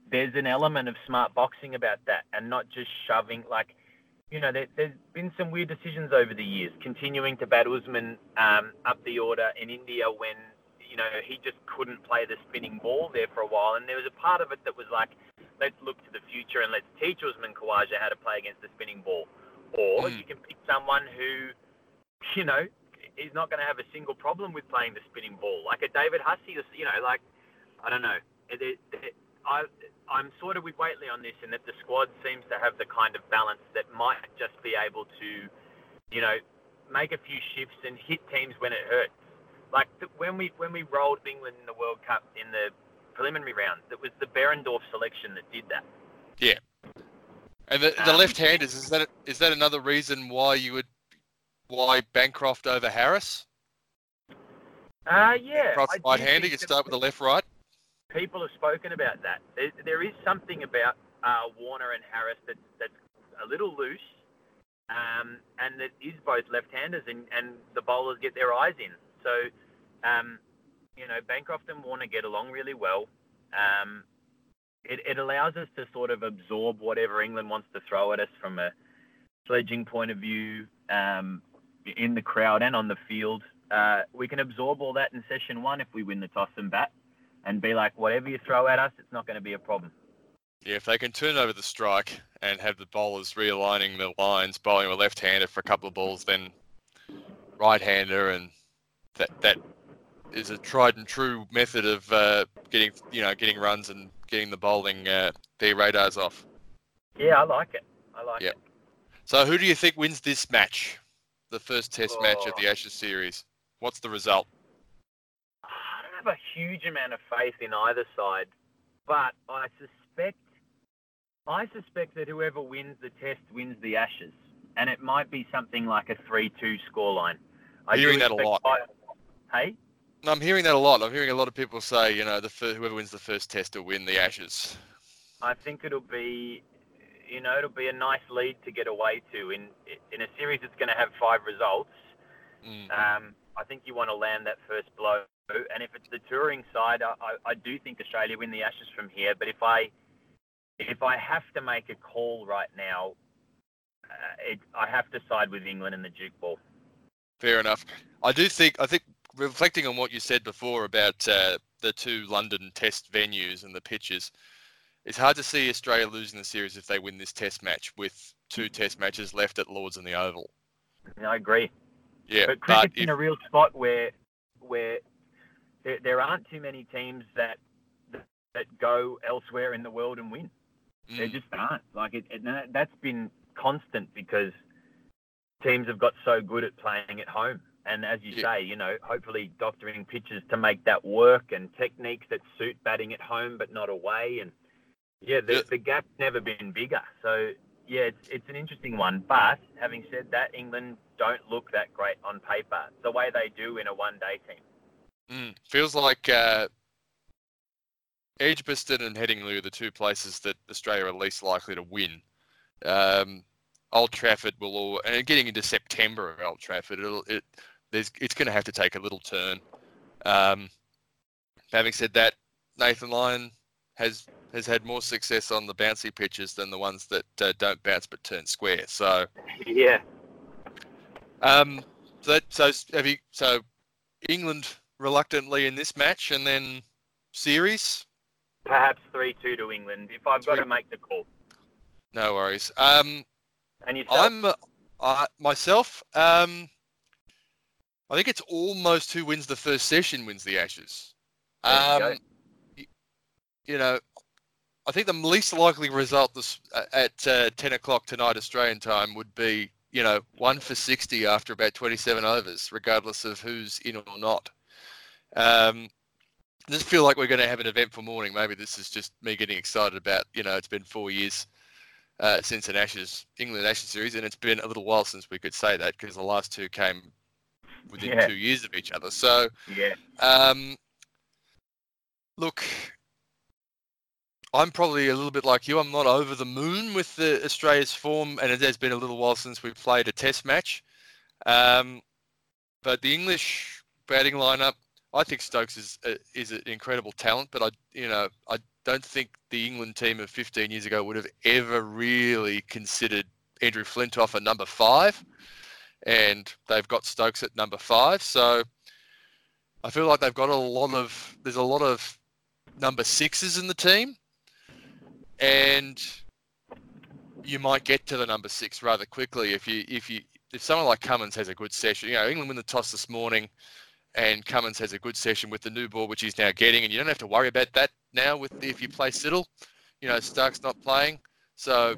There's an element of smart boxing about that and not just shoving like you know, there, has been some weird decisions over the years, continuing to bat Usman um, up the order in India when, you know, he just couldn't play the spinning ball there for a while. And there was a part of it that was like, let's look to future and let's teach Usman Khawaja how to play against the spinning ball. Or mm. you can pick someone who, you know, is not going to have a single problem with playing the spinning ball, like a David Hussey. You know, like I don't know. It, it, it, I I'm sort of with Whateley on this, in that the squad seems to have the kind of balance that might just be able to, you know, make a few shifts and hit teams when it hurts. Like the, when we when we rolled England in the World Cup in the preliminary round, it was the Behrendorff selection that did that. Yeah. And the, the um, left-handers is that is that another reason why you would why Bancroft over Harris? Uh, yeah. Bancroft's right-handed. You start with the left-right. People have spoken about that. There, there is something about uh, Warner and Harris that, that's a little loose, um, and that is both left-handers, and, and the bowlers get their eyes in. So, um, you know, Bancroft and Warner get along really well. Um, it, it allows us to sort of absorb whatever England wants to throw at us from a sledging point of view. Um, in the crowd and on the field. Uh, we can absorb all that in session one if we win the toss and bat and be like, whatever you throw at us, it's not going to be a problem. Yeah, if they can turn over the strike and have the bowlers realigning the lines, bowling a left-hander for a couple of balls, then right-hander, and that that is a tried and true method of uh, getting you know getting runs and getting the bowling uh, their radars off. Yeah, I like it. I like yep. it. So, who do you think wins this match? the first Test oh. match of the Ashes series. What's the result? I don't have a huge amount of faith in either side, but I suspect I suspect that whoever wins the Test wins the Ashes, and it might be something like a three-two scoreline. I'm hearing that a lot. I, hey. I'm hearing that a lot. I'm hearing a lot of people say, you know, the first, whoever wins the first Test will win the Ashes. I think it'll be you know, it'll be a nice lead to get away to in in a series that's going to have five results. Mm. Um, I think you want to land that first blow, and if it's the touring side, I, I, I do think Australia win the Ashes from here. But if I if I have to make a call right now, uh, it, I have to side with England in the Duke ball. Fair enough. I do think I think reflecting on what you said before about uh, the two London Test venues and the pitches it's hard to see Australia losing the series if they win this Test match with two Test matches left at Lords and the Oval. I agree. Yeah, but cricket's but if... in a real spot where where there, there aren't too many teams that that go elsewhere in the world and win. Mm. There just aren't. Like it, it, that's been constant because teams have got so good at playing at home. And as you yeah. say, you know, hopefully doctoring pitches to make that work and techniques that suit batting at home but not away. And yeah, the, yeah. the gap's never been bigger. So yeah, it's it's an interesting one. But having said that, England don't look that great on paper, the way they do in a one-day team. Mm, feels like uh, Edgbaston and Headingley are the two places that Australia are least likely to win. Um, Old Trafford will all, and getting into September at Old Trafford, it'll, it there's it's going to have to take a little turn. Um, having said that, Nathan Lyon has has had more success on the bouncy pitches than the ones that uh, don't bounce but turn square. So yeah. Um. So so have you so England reluctantly in this match and then series. Perhaps three two to England if I've got to make the call. No worries. Um. And yourself? I'm uh, myself. Um. I think it's almost who wins the first session wins the Ashes. Um, you, you know, I think the least likely result this, uh, at uh, 10 o'clock tonight Australian time would be, you know, one for 60 after about 27 overs, regardless of who's in or not. Um, I just feel like we're going to have an eventful morning. Maybe this is just me getting excited about, you know, it's been four years uh, since an Ashes, England Ashes series, and it's been a little while since we could say that because the last two came within yeah. two years of each other. So, yeah. Um, look, I'm probably a little bit like you. I'm not over the moon with the Australia's form, and it has been a little while since we've played a Test match. Um, but the English batting lineup, I think Stokes is a, is an incredible talent. But I, you know, I don't think the England team of 15 years ago would have ever really considered Andrew Flintoff at number five, and they've got Stokes at number five. So I feel like they've got a lot of there's a lot of number sixes in the team, and you might get to the number six rather quickly if you if you if someone like Cummins has a good session. You know, England win the toss this morning, and Cummins has a good session with the new ball which he's now getting, and you don't have to worry about that now with if you play Siddle. You know, Stark's not playing, so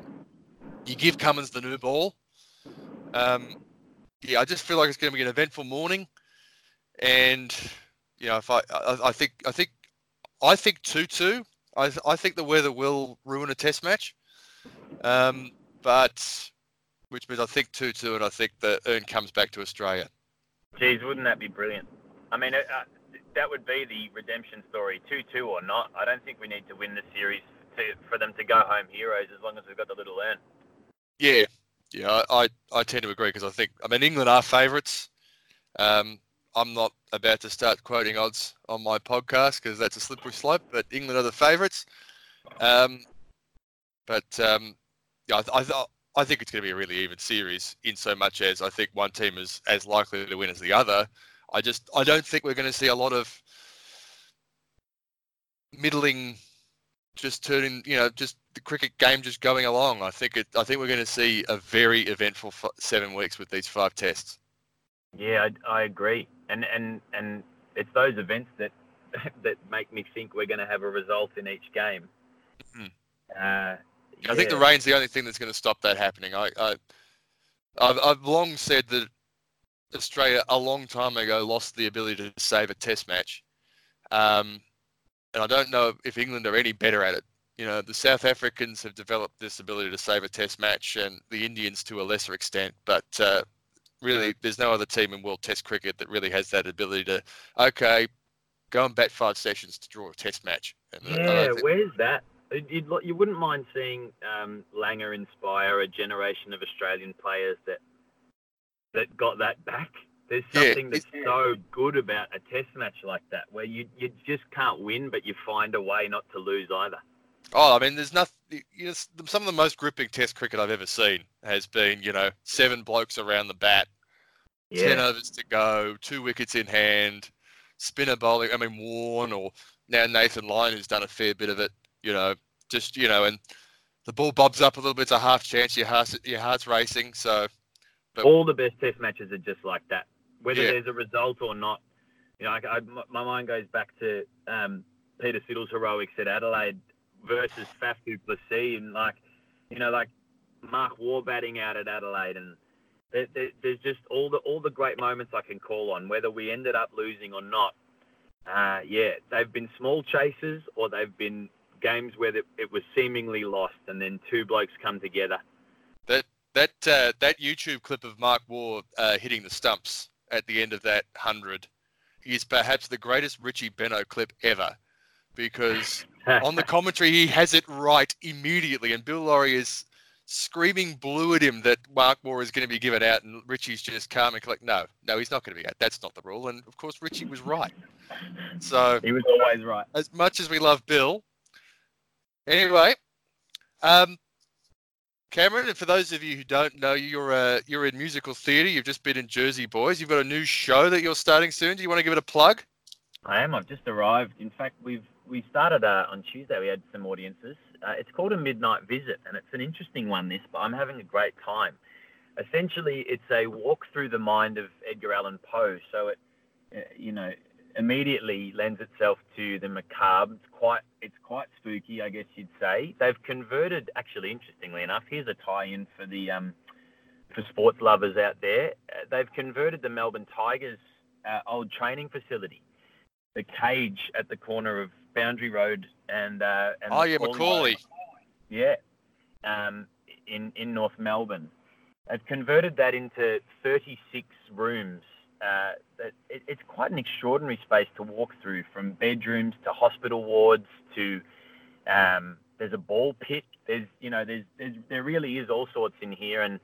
you give Cummins the new ball. Um, yeah, I just feel like it's going to be an eventful morning, and you know, if I, I, I think, I think, I think two-two. I, I think the weather will ruin a Test match, um, but which means I think two-two, and I think the urn comes back to Australia. Geez, wouldn't that be brilliant? I mean, uh, that would be the redemption story, two-two or not. I don't think we need to win the series to, for them to go home heroes as long as we've got the little urn. Yeah, yeah, I, I, tend to agree because I think I mean England are favourites. Um, I'm not about to start quoting odds on my podcast because that's a slippery slope. But England are the favourites. Um, but um, yeah, I, I, I think it's going to be a really even series in so much as I think one team is as likely to win as the other. I just I don't think we're going to see a lot of middling, just turning you know just the cricket game just going along. I think it. I think we're going to see a very eventful seven weeks with these five tests. Yeah, I, I agree, and and and it's those events that that make me think we're going to have a result in each game. Mm-hmm. Uh, yeah. I think the rain's the only thing that's going to stop that happening. I, I I've, I've long said that Australia a long time ago lost the ability to save a test match. Um, and I don't know if England are any better at it. You know, the South Africans have developed this ability to save a test match and the Indians to a lesser extent, but uh, really there's no other team in world test cricket that really has that ability to, okay, go and bat five sessions to draw a test match. And yeah, think... where's that? You'd, you wouldn't mind seeing um, Langer inspire a generation of Australian players that that got that back. There's something yeah, that's so good about a test match like that, where you you just can't win, but you find a way not to lose either. Oh, I mean, there's nothing. You know, some of the most gripping Test cricket I've ever seen has been, you know, seven blokes around the bat, yeah. ten overs to go, two wickets in hand, spinner bowling. I mean, Warne or now Nathan Lyon, has done a fair bit of it. You know, just you know, and the ball bobs up a little bit. It's a half chance. Your heart's your heart's racing. So but, all the best Test matches are just like that. Whether yeah. there's a result or not, you know, I, I, my mind goes back to um, Peter Siddle's heroics at Adelaide versus Faf du Plessis, and like, you know, like Mark Waugh batting out at Adelaide, and there, there, there's just all the all the great moments I can call on, whether we ended up losing or not. Uh, yeah, they've been small chases, or they've been games where it was seemingly lost, and then two blokes come together. That that uh, that YouTube clip of Mark Waugh uh, hitting the stumps at the end of that hundred is perhaps the greatest Richie Benaud clip ever, because on the commentary he has it right immediately, and Bill Lawry is screaming blue at him that Mark Moore is going to be given out, and Richie's just calm and collect. No, no, he's not going to be out. That's not the rule, and of course Richie was right. So he was always right. As much as we love Bill, anyway. Um, Cameron, and for those of you who don't know, you're uh, you're in musical theatre. You've just been in Jersey Boys. You've got a new show that you're starting soon. Do you want to give it a plug? I am. I've just arrived. In fact, we've we started uh, on Tuesday. We had some audiences. Uh, it's called a midnight visit, and it's an interesting one. This, but I'm having a great time. Essentially, it's a walk through the mind of Edgar Allan Poe. So it, uh, you know, immediately lends itself to the macabre. It's quite it's quite spooky, I guess you'd say. They've converted, actually, interestingly enough, here's a tie-in for the um, for sports lovers out there. Uh, they've converted the Melbourne Tigers' uh, old training facility, the cage at the corner of Boundary Road and uh, and oh yeah, Macaulay. Yeah, um, in in North Melbourne. They've converted that into 36 rooms uh, it, it's quite an extraordinary space to walk through from bedrooms to hospital wards to um, there's a ball pit. There's you know there's, there's there really is all sorts in here, and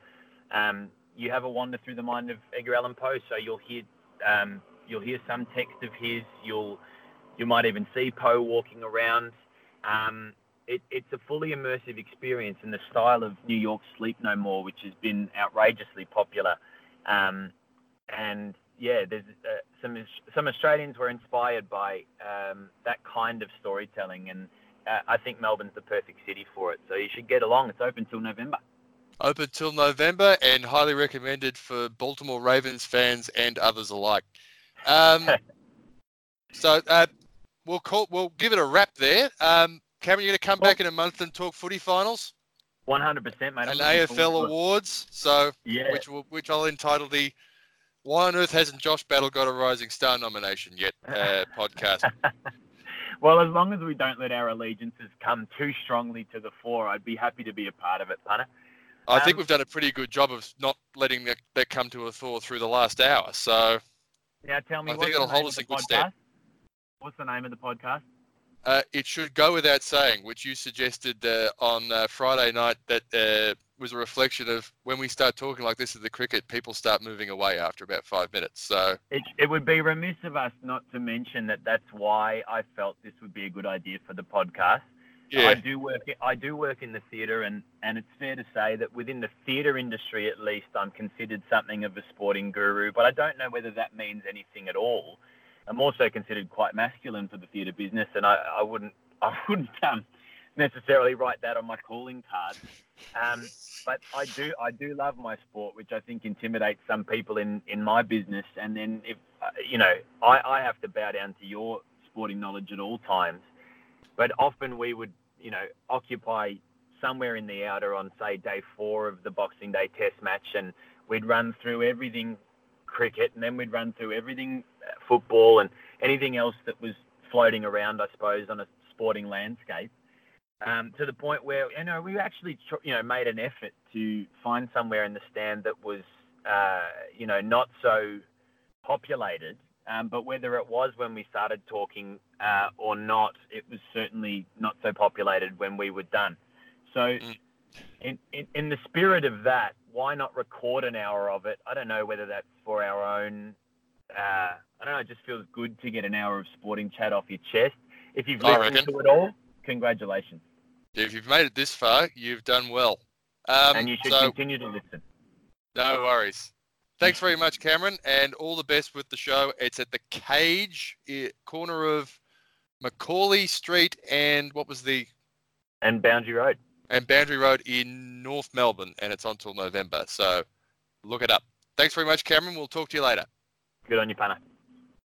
um, you have a wander through the mind of Edgar Allan Poe. So you'll hear um, you'll hear some text of his. You'll you might even see Poe walking around. Um, it, it's a fully immersive experience in the style of New York Sleep No More, which has been outrageously popular. Um, and yeah, there's uh, some some Australians were inspired by um, that kind of storytelling, and uh, I think Melbourne's the perfect city for it. So you should get along. It's open till November. Open till November, and highly recommended for Baltimore Ravens fans and others alike. Um, so uh, we'll call, we'll give it a wrap there. Um, Cameron, you're going to come back in a month and talk footy finals. One hundred percent, mate. And AFL awards. So yeah, which will, which I'll entitle the "Why on Earth Hasn't Josh Battle got a Rising Star nomination yet?" Uh, podcast. well, as long as we don't let our allegiances come too strongly to the fore, I'd be happy to be a part of it, punter. I um, think we've done a pretty good job of not letting that, that come to a thaw through the last hour. So now, tell me, I think it'll hold us in good stead. What's the name of the podcast? Uh, it should go without saying, which you suggested uh, on uh, Friday night that uh, was a reflection of when we start talking like this at the cricket, people start moving away after about five minutes. So it, it would be remiss of us not to mention that that's why I felt this would be a good idea for the podcast. Yeah. I do work. I do work in the theatre, and and it's fair to say that within the theatre industry, at least, I'm considered something of a sporting guru. But I don't know whether that means anything at all. I'm also considered quite masculine for the theatre business, and I, I wouldn't I wouldn't um, necessarily write that on my calling card. Um, but I do I do love my sport, which I think intimidates some people in, in my business. And then if uh, you know, I, I have to bow down to your sporting knowledge at all times. But often we would you know, occupy somewhere in the outer on, say, day four of the Boxing Day Test match, and we'd run through everything cricket, and then we'd run through everything uh, football and anything else that was floating around, I suppose, on a sporting landscape. Um, to the point where you know we actually you know made an effort to find somewhere in the stand that was uh, you know not so populated um, but whether it was when we started talking uh, or not, it was certainly not so populated when we were done. So, mm. in, in, in, the spirit of that, why not record an hour of it? I don't know whether that's for our own. Uh, I don't know. It just feels good to get an hour of sporting chat off your chest. If you've listened to it all, congratulations. If you've made it this far, you've done well. Um, and you should so, continue to listen. No worries. Thanks very much, Cameron, and all the best with the show. It's at the Cage, corner of Macaulay Street and what was the? And Boundary Road. And Boundary Road in North Melbourne, and it's until November. So look it up. Thanks very much, Cameron. We'll talk to you later. Good on you, Panna.